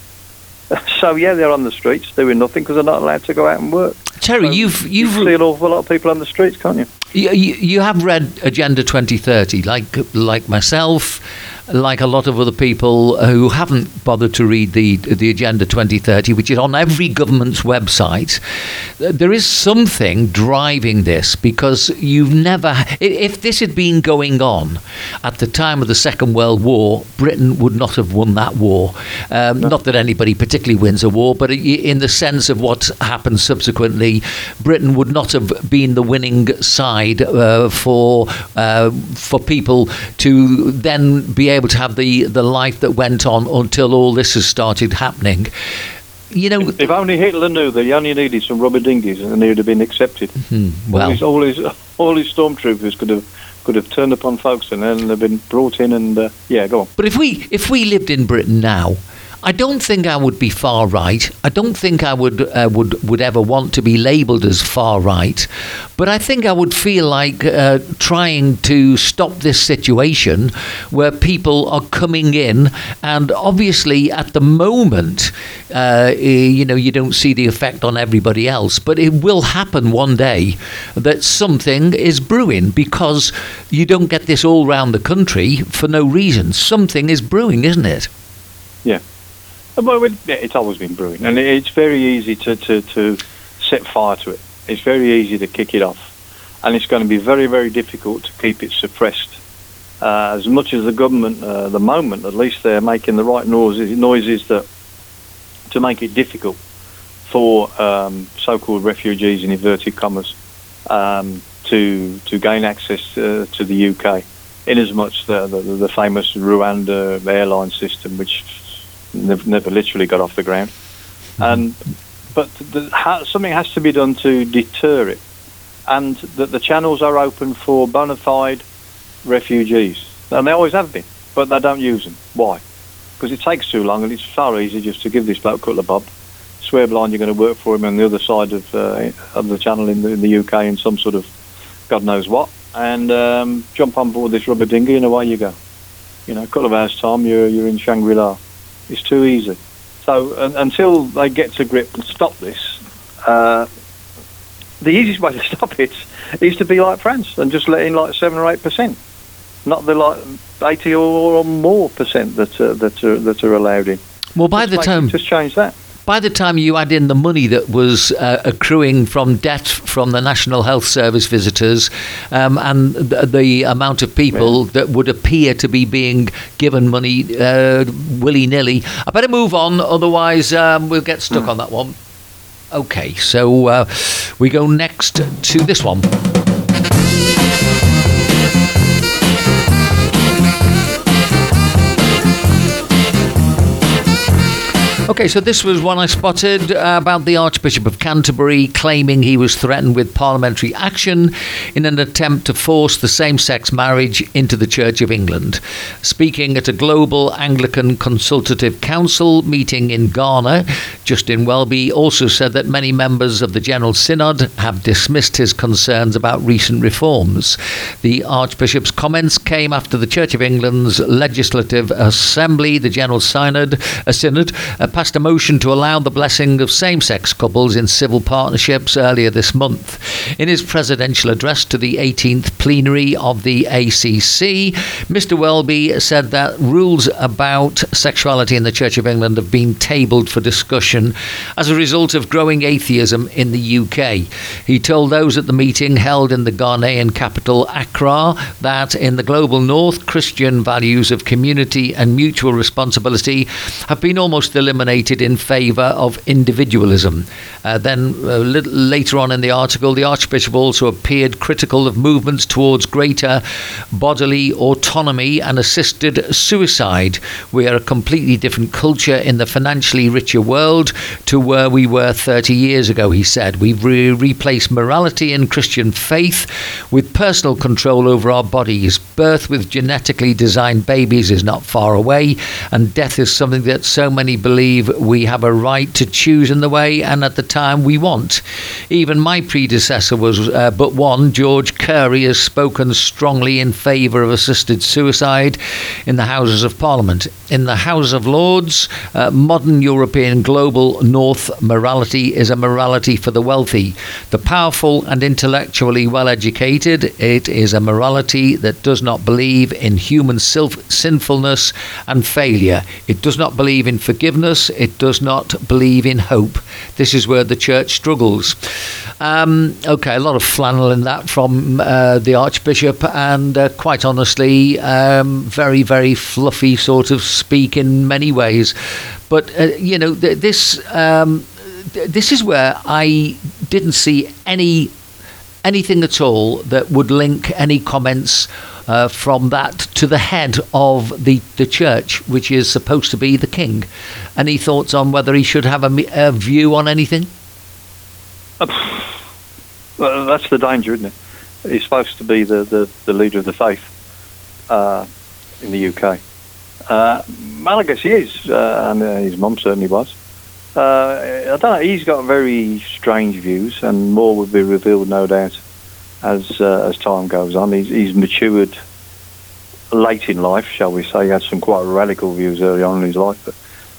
So yeah, they're on the streets doing nothing because they're not allowed to go out and work. Terry, So you've you you've see an awful lot of people on the streets, can't you? You, you, you have read Agenda 2030, like like myself, like a lot of other people who haven't bothered to read the the Agenda 2030, which is on every government's website. There is something driving this because you've never. If this had been going on at the time of the Second World War, Britain would not have won that war. Um, Not that anybody particularly wins a war, but in the sense of what happened subsequently, Britain would not have been the winning side uh, for uh, for people to then be able to have the, the life that went on until all this has started happening. you know, If only Hitler knew that he only needed some rubber dinghies and he would have been accepted. hmm, all, well, his, all his all his stormtroopers could have could have turned up on Folkestone and have been brought in and uh, yeah, go on. But if we if we lived in Britain now, I don't think I would be far right. I don't think I would uh, would would ever want to be labelled as far right. But I think I would feel like uh, trying to stop this situation where people are coming in, and obviously at the moment, uh, you know, you don't see the effect on everybody else, but it will happen one day that something is brewing because you don't get this all round the country for no reason. Something is brewing, isn't it? Uh, Well, it's always been brewing, and it's very easy to, to, to set fire to it. It's very easy to kick it off, and it's going to be very, very difficult to keep it suppressed. Uh, as much as the government, uh, the moment at least, they're making the right noises, noises that to make it difficult for um, so-called refugees in inverted commas um, to to gain access uh, to the UK. In as much the, the the famous Rwanda airline system, which never, never literally got off the ground, and but the, ha, something has to be done to deter it, and that the channels are open for bona fide refugees, and they always have been, but they don't use them. Why? Because it takes too long, and it's far easier just to give this bloke a couple of bob, swear blind you're going to work for him on the other side of uh, of the channel in the, in the UK in some sort of God knows what, and um, jump on board this rubber dinghy and away you go. You know, a couple of hours time, you're you're in Shangri La. It's too easy. So un until they get to grip and stop this, uh, the easiest way to stop it is to be like France and just let in like seven or eight percent, not the like eighty or, or more percent that uh, that are, that are allowed in. Well, by Just the time just change that. By the time you add in the money that was uh, accruing from debt from the National Health Service visitors um, and the, the amount of people that would appear to be being given money uh, willy nilly, I better move on, otherwise um, we'll get stuck on that one. Okay, so uh, we go next to this one. Okay, so this was one I spotted uh, about the Archbishop of Canterbury claiming he was threatened with parliamentary action in an attempt to force the same sex marriage into the Church of England. Speaking at a global Anglican Consultative Council meeting in Ghana, Justin Welby also said that many members of the General Synod have dismissed his concerns about recent reforms. The Archbishop's comments came after the Church of England's Legislative Assembly, the General Synod, a Synod, uh, passed a motion to allow the blessing of same sex couples in civil partnerships earlier this month. In his presidential address to the 18th plenary of the ACC, Mr. Welby said that rules about sexuality in the Church of England have been tabled for discussion as a result of growing atheism in the UK. He told those at the meeting held in the Ghanaian capital, Accra, that in the global north, Christian values of community and mutual responsibility have been almost eliminated in favour of individualism. Uh, then, a little later on in the article, the Archbishop also appeared critical of movements towards greater bodily autonomy and assisted suicide. We are a completely different culture in the financially richer world to where we were 30 years ago, he said. We've re- replaced morality and Christian faith with personal control over our bodies. Birth with genetically designed babies is not far away, and death is something that so many believe we have a right to choose in the way and at the time we want. Even my predecessor was uh, but one, George Carey, has spoken strongly in favour of assisted suicide in the Houses of Parliament. In the House of Lords, uh, modern European global North morality is a morality for the wealthy, the powerful, and intellectually well educated. It is a morality that does not believe in human sinfulness and failure. It does not believe in forgiveness. It does not believe in hope. This is where the church struggles. Um, okay, a lot of flannel in that from uh, the Archbishop, and uh, quite honestly, um, very, very fluffy sort of speak in many ways. But, uh, you know, th- this. Um, th- this is where I didn't see any anything at all that would link any comments uh, from that to the head of the, the church, which is supposed to be the king. Any thoughts on whether he should have a, a view on anything? Well, that's the danger, isn't it? He's supposed to be the, the, the leader of the faith uh, in the UK. Uh, he is, uh, and uh, his mum certainly was. Uh, I don't know. He's got very strange views, and more will be revealed, no doubt, as uh, as time goes on. He's, he's matured late in life, shall we say. He had some quite radical views early on in his life, but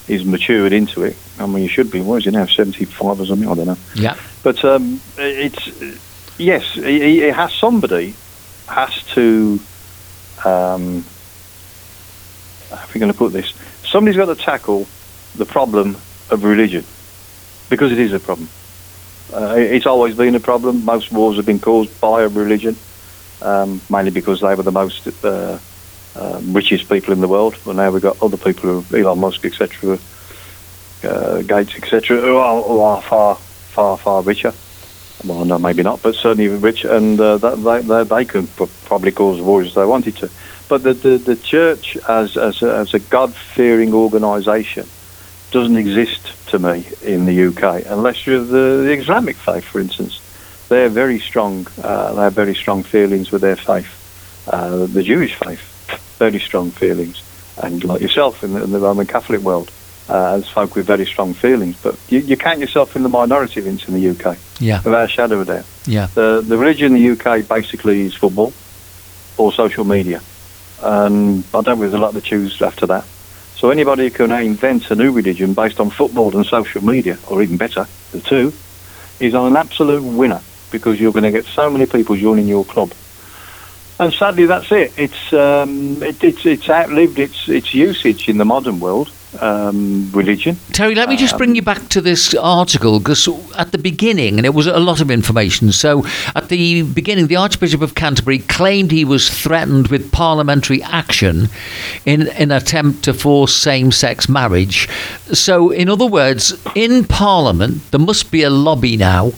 he's matured into it. I mean, he should be. What is he now? Seventy-five or something? I don't know. Yeah. But um, it's yes, he, he has somebody has to. Um, how are we going to put this? Somebody's got to tackle the problem of religion because it is a problem. Uh, it's always been a problem. Most wars have been caused by a religion, um, mainly because they were the most uh, um, richest people in the world. But now we've got other people, who, Elon Musk, etc., uh, Gates, etc., who are, who are far, far, far richer. Well, no, maybe not, but certainly rich, and uh, they, they, they p- probably cause wars if they wanted to. But the, the, the church, as, as a, as a God fearing organisation, doesn't exist to me in the UK unless you're the, the Islamic faith, for instance. They're very strong. Uh, they have very strong feelings with their faith. Uh, the Jewish faith, very strong feelings, and like yourself in the, in the Roman Catholic world, uh, as folk with very strong feelings. But you, you count yourself in the minority, Vince, in the UK, Yeah. without a shadow of a doubt. Yeah. The the religion in the UK basically is football or social media, and I don't think there's a lot to choose after that. So anybody who can invent a new religion based on football and social media, or even better, the two, is an absolute winner because you're going to get so many people joining your club. And sadly, that's it. It's um, it, it's it's outlived its its usage in the modern world. Um, religion. Terry, let me just bring you back to this article because at the beginning, and it was a lot of information. So, at the beginning, the Archbishop of Canterbury claimed he was threatened with parliamentary action in an attempt to force same sex marriage. So, in other words, in Parliament, there must be a lobby now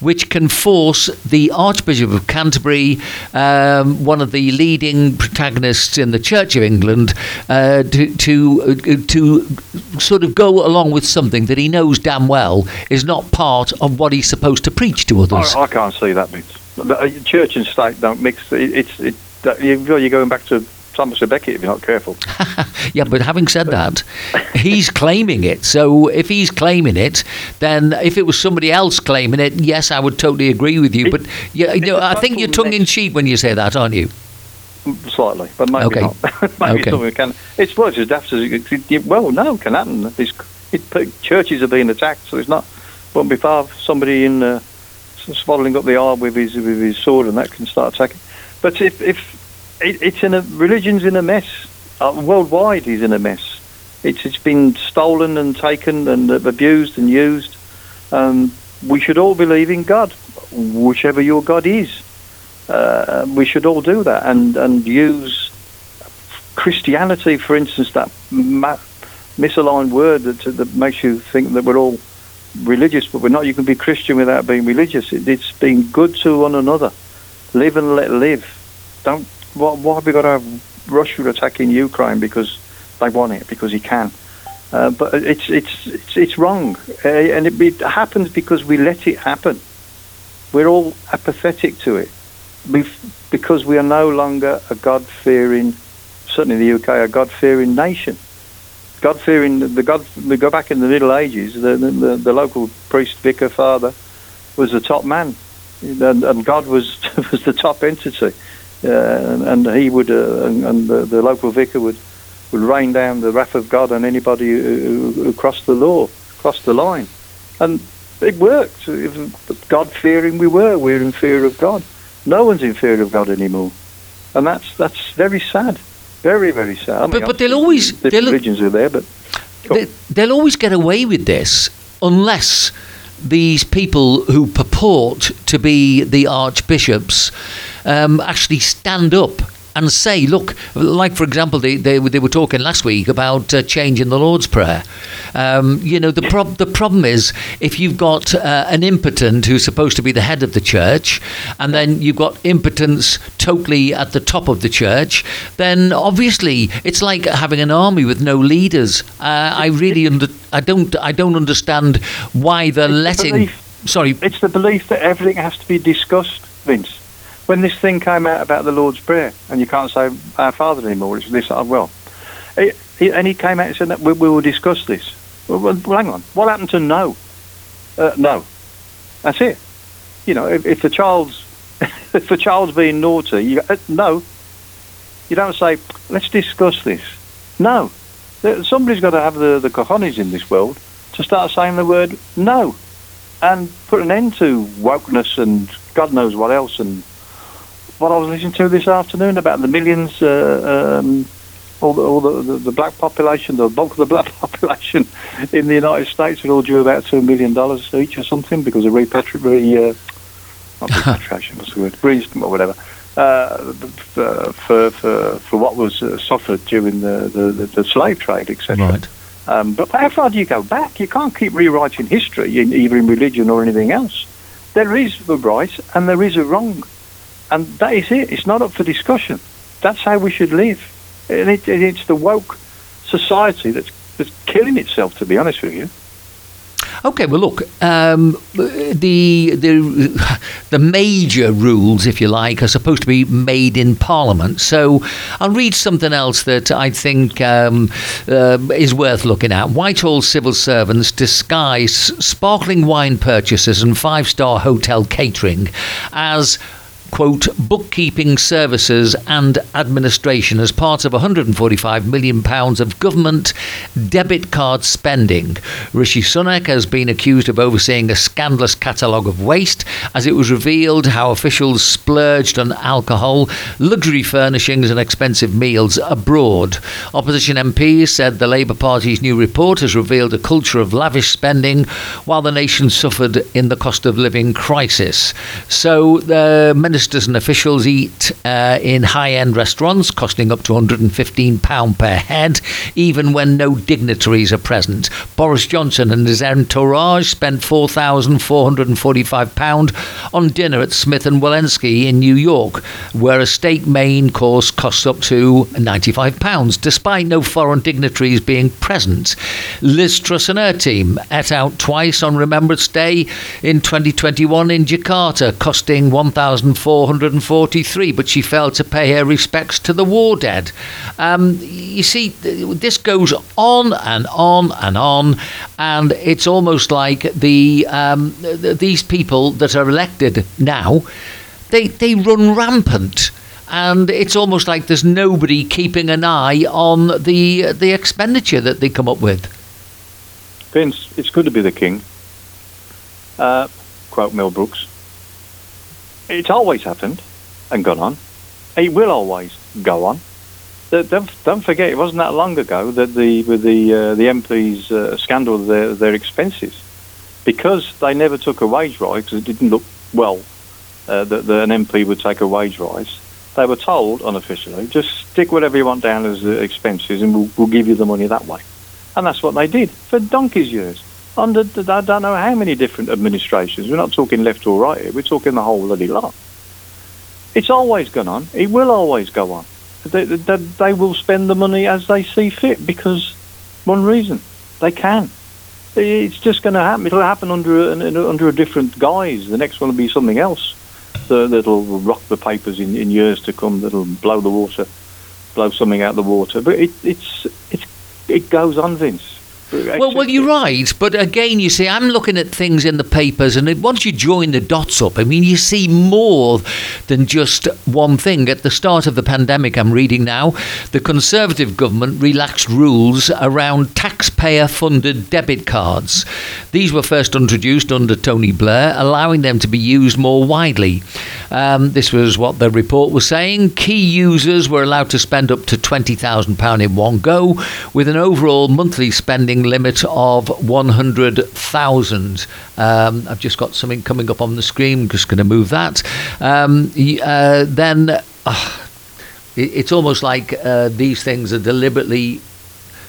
which can force the Archbishop of Canterbury, um, one of the leading protagonists in the Church of England, uh, to to uh, to sort of go along with something that he knows damn well is not part of what he's supposed to preach to others. I, I can't see that. Uh, Church and state don't mix. It, it's it, you're going back to Thomas a Becket if you're not careful. Yeah, but having said that, he's claiming it. So if he's claiming it, then if it was somebody else claiming it, yes, I would totally agree with you. It- But yeah, you know, I think you're tongue in cheek when you say that, aren't you? Slightly, but maybe Okay. not. maybe Okay. something can. It's well, it's as daft as it- well, no, it can happen. It's, it, churches are being attacked, so it's not. Won't be far. Somebody in uh, swaddling up the arm with his with his sword, and that can start attacking. But if if it, it's in a religion's in a mess, uh, worldwide is in a mess. It's it's been stolen and taken and abused and used. Um, we should all believe in God, whichever your God is. Uh, we should all do that and and use Christianity, for instance, that ma- misaligned word that that makes you think that we're all religious, but we're not. You can be Christian without being religious. It, it's being good to one another. Live and let live. Don't. Why, why have we got to have Russia attacking Ukraine because they want it because he can? Uh, but it's it's it's, it's wrong, uh, and it, it happens because we let it happen. We're all apathetic to it Bef- because we are no longer a God-fearing, certainly in the UK, a God-fearing nation. God-fearing, the God, we go back in the Middle Ages, the, the, the local priest, vicar, father was the top man, and, and God was was the top entity, and, and he would, uh, and, and the, the local vicar would would rain down the wrath of God on anybody who, who, crossed the law, crossed the line, and it worked. God-fearing we were. We were in fear of God. No one's in fear of God anymore, and that's that's very sad. Very, very sad. I mean, But- but they'll always- The they'll- religions are there, but They, they'll always get away with this unless these people who purport to be the archbishops um, actually stand up and say, look, like for example, they, they, were- they were talking last week about uh, changing the Lord's Prayer. Um, you know, the, prob- the problem is if you've got uh, an impotent who's supposed to be the head of the church, and then you've got impotence totally at the top of the church, then obviously it's like having an army with no leaders. Uh, I really under- I don't I don't understand why they're letting. belief. Sorry, It's the belief that everything has to be discussed, Vince. When this thing came out about the Lord's Prayer, and you can't say Our Father anymore, it's this, uh, well. And he came out and said that we, we will discuss this. Well, well, well, hang on. What happened to no? Uh, no. That's it. You know, if, if the child's if the child's being naughty, you uh, no. You don't say, let's discuss this. No. Somebody's got to have the, the cojones in this world to start saying the word no and put an end to wokeness and God knows what else. And what I was listening to this afternoon about the millions, uh, um, all, the, all the, the, the black population, the bulk of the black population in the United States are all due about two million dollars each or something because of repatri- re, uh, not repatriation, what's the word, re- or whatever. Uh, for, for, for, for what was uh, suffered during the, the, the, the slave trade, etc. right. Um, but how far do you go back? You can't keep rewriting history, in, either in religion or anything else. There is a right and there is a wrong. And that is it. It's not up for discussion. That's how we should live. And it, it's the woke society that's, that's killing itself, to be honest with you. Okay, well, look, um, the the the major rules, if you like, are supposed to be made in Parliament. So I'll read something else that I think um, uh, is worth looking at. Whitehall civil servants disguise sparkling wine purchases and five star hotel catering as quote, bookkeeping services and administration as part of £145 million of government debit card spending. Rishi Sunak has been accused of overseeing a scandalous catalogue of waste as it was revealed how officials splurged on alcohol, luxury furnishings, and expensive meals abroad. Opposition MPs said the Labour Party's new report has revealed a culture of lavish spending while the nation suffered in the cost of living crisis. So the ministers and officials eat uh, in high end restaurants, costing up to £115 per head, even when no dignitaries are present. Boris Johnson and his entourage spent £4,445 on dinner at Smith and Wollensky in New York, where a steak main course costs up to £95, despite no foreign dignitaries being present. Liz Truss and her team ate out twice on Remembrance Day in 2021 in Jakarta, costing 1,443, but she failed to pay her respects to the war dead. Um, you see, this goes on and on and on, and it's almost like the um, these people that are elected now, they they run rampant. And it's almost like there's nobody keeping an eye on the the expenditure that they come up with. Vince, it's good to be the king. Uh, quote Mel Brooks. It's always happened and gone on. It will always go on. Don't, don't forget, it wasn't that long ago that the with the uh, the MPs uh, scandal their, their expenses because they never took a wage rise because it didn't look well uh, that, that an MP would take a wage rise. They were told unofficially, just stick whatever you want down as the expenses and we'll, we'll give you the money that way. And that's what they did for donkey's years. Under I don't know how many different administrations. We're not talking left or right here. We're talking the whole bloody lot. It's always gone on. It will always go on. They, they, they will spend the money as they see fit because one reason they can. It's just going to happen. It'll happen under a, under a different guise. The next one will be something else that, that'll rock the papers in, in years to come. That'll blow the water, blow something out of the water. But it, it's it's it goes on, Vince. Well, well, you're right, but again, you see, I'm looking at things in the papers, and once you join the dots up, I mean, you see more than just one thing. At the start of the pandemic, I'm reading now, the Conservative government relaxed rules around taxpayer-funded debit cards. These were first introduced under Tony Blair, allowing them to be used more widely. Um, this was what the report was saying. Key users were allowed to spend up to £20,000 in one go, with an overall monthly spending limit of 100,000. Um, I've just got something coming up on the screen. I'm just going to move that. Um, uh, then. Uh, it, it's almost like uh, these things are deliberately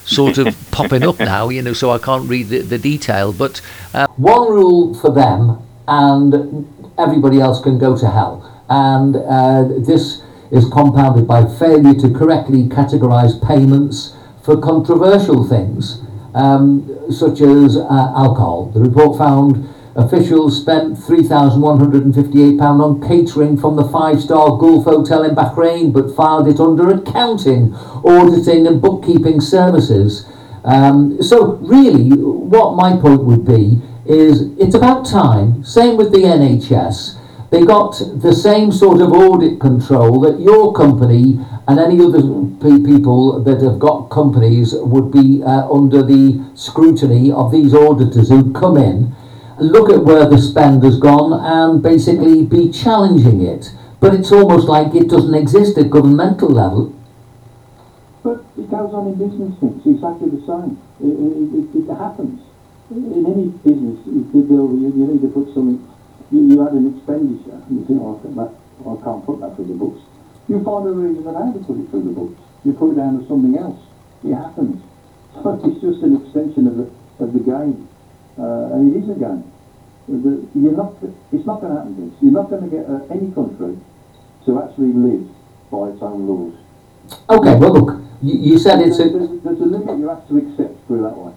sort of popping up now, you know, so I can't read the, the detail. But uh, one rule for them, and everybody else can go to hell. And uh, this is compounded by failure to correctly categorize payments for controversial things, um, such as uh, alcohol. The report found officials spent £3,158 on catering from the five star Gulf Hotel in Bahrain, but filed it under accounting, auditing, and bookkeeping services. Um, so, really, what my point would be is it's about time, same with the NHS. They got the same sort of audit control that your company and any other people that have got companies would be uh, under the scrutiny of these auditors who come in, look at where the spend has gone, and basically be challenging it. But it's almost like it doesn't exist at governmental level. But it goes on in business things, exactly the same. It, it, it, it happens. In any business, you, you, you need to put something, you, you had an expenditure, you think, oh, that, I can't put that through the books. You find a reason of how to put it through the books. You put it down to something else. It happens. So it's just an extension of the, of the game. Uh, and it is a game. The, you're not, it's not going to happen, this. You're not going to get uh, any country to actually live by its own laws. Okay, well, look, you, you said it's a. There's, there's a limit you have to accept, it that way.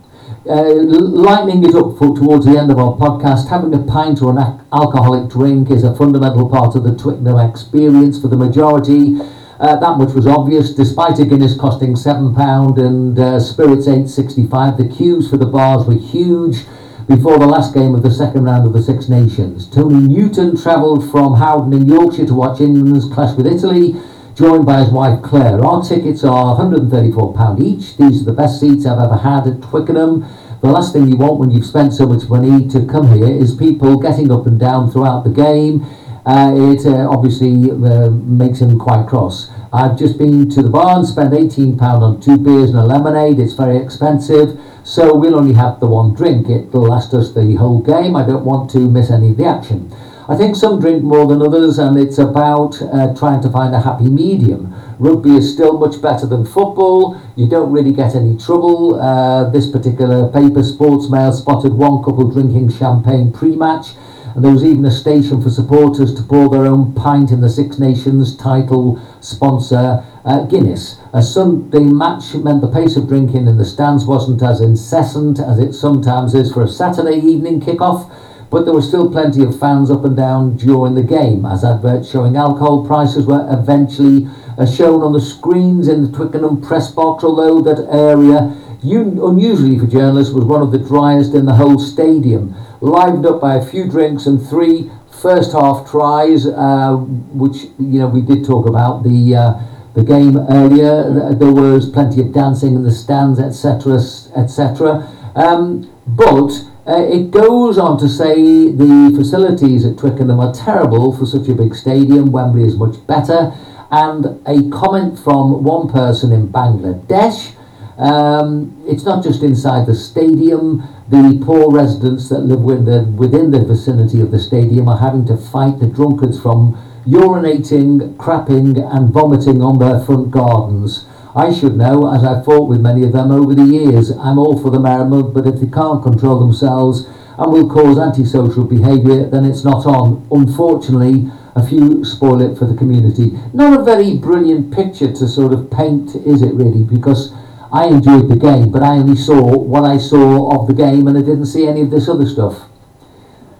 Uh, lightening it up for, towards the end of our podcast, having a pint or an ac- alcoholic drink is a fundamental part of the Twickenham experience for the majority. Uh, that much was obvious, despite a Guinness costing £7 and uh, spirits 8.65. The queues for the bars were huge before the last game of the second round of the Six Nations. Tony Newton travelled from Howden in Yorkshire to watch England's clash with Italy, joined by his wife Claire. Our tickets are £134 each. These are the best seats I've ever had at Twickenham. The last thing you want when you've spent so much money to come here is people getting up and down throughout the game. Uh, it uh, obviously uh, makes him quite cross. I've just been to the bar and spent £18 on two beers and a lemonade. It's very expensive, so we'll only have the one drink. It'll last us the whole game. I don't want to miss any of the action. I think some drink more than others, and it's about uh, trying to find a happy medium. Rugby is still much better than football. You don't really get any trouble. Uh, this particular paper, Sports Mail, spotted one couple drinking champagne pre match. And there was even a station for supporters to pour their own pint in the Six Nations title sponsor, uh, Guinness. A Sunday match meant the pace of drinking in the stands wasn't as incessant as it sometimes is for a Saturday evening kickoff, but there were still plenty of fans up and down during the game, as adverts showing alcohol prices were eventually uh, shown on the screens in the Twickenham press box, although that area, un- unusually for journalists, was one of the driest in the whole stadium, livened up by a few drinks and three first half tries, uh, which you know we did talk about the uh, the game earlier. There was plenty of dancing in the stands, etc., etc. Um, but uh, it goes on to say the facilities at Twickenham are terrible for such a big stadium. Wembley is much better. And a comment from one person in Bangladesh. Um, it's not just inside the stadium. The poor residents that live the, within the vicinity of the stadium are having to fight the drunkards from urinating, crapping, and vomiting on their front gardens. I should know, as I've fought with many of them over the years. I'm all for the merriment, but if they can't control themselves and will cause antisocial behaviour, then it's not on. Unfortunately, a few spoil it for the community. Not a very brilliant picture to sort of paint, is it really? Because I enjoyed the game, but I only saw what I saw of the game and I didn't see any of this other stuff.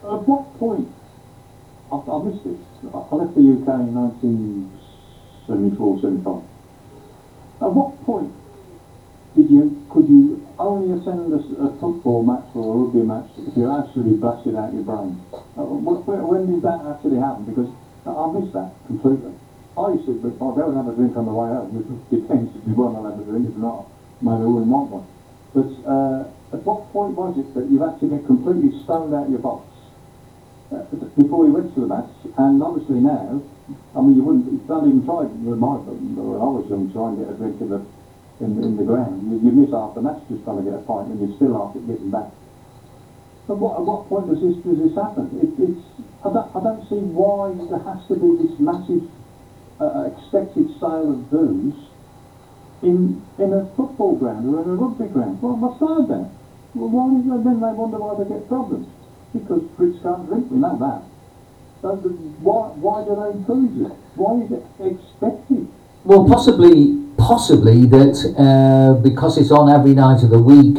At what point, I, missed it, I left the UK in 1974, 75. At what point did you, could you only attend a football match or a rugby match if you're actually blasted out your brain? Uh, wh- wh- when did that actually happen? Because I missed that completely. I used to, if I and have a drink on the way home, which depends if you want to have a drink, if not, maybe I wouldn't want one. But uh, at what point was it that you to get completely stoned out your box before you went to the match? And obviously now, I mean, you wouldn't, you don't even try, with my, when I was young, try and get a drink in the, in, in the ground. You, you miss half the match just trying to get a pint and you're still after getting back. At what, at what point does this, does this happen? It, it's, I don't, I don't see why there has to be this massive uh, expected sale of booze in in a football ground or in a rugby ground. Well, what's that then? Well, why? Then they wonder why they get problems because Brits can't drink. We know that. So why why do they encourage it? Why is it expected? Well, possibly, possibly that uh, because it's on every night of the week,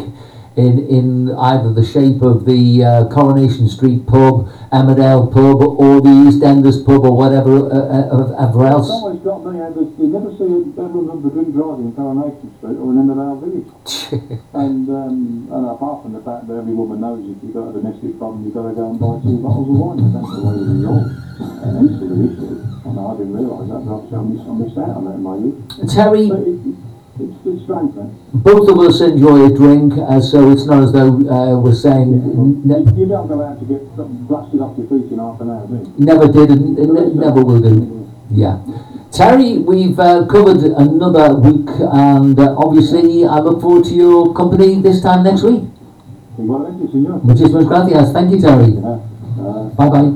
in in either the shape of the uh, Coronation Street pub, Emmerdale pub, or the EastEnders pub, or whatever, uh, uh, ever It's else. always got me a, you never see a everyone of the drink driving in Coronation Street or in Emmerdale Village. and um, and apart from the fact that every woman knows if you've got a domestic problem, you've got to go and buy two bottles of wine. And that's the way we roll. And that's the issue. And I didn't realise that, but obviously I missed, I missed out on that in my youth. Terry, it, it, it's good strength. Both of us enjoy a drink, uh, so it's not as though uh, we're saying Yeah, well, ne- you, don't go out to get something blasted off your feet in half an hour, do you? never did and n- never will do. Yeah. Terry, we've uh, covered another week, and uh, obviously I look forward to your company this time next week. Igualmente, señor. Muchísimas gracias. Thank you, Terry. Uh, uh, Bye bye.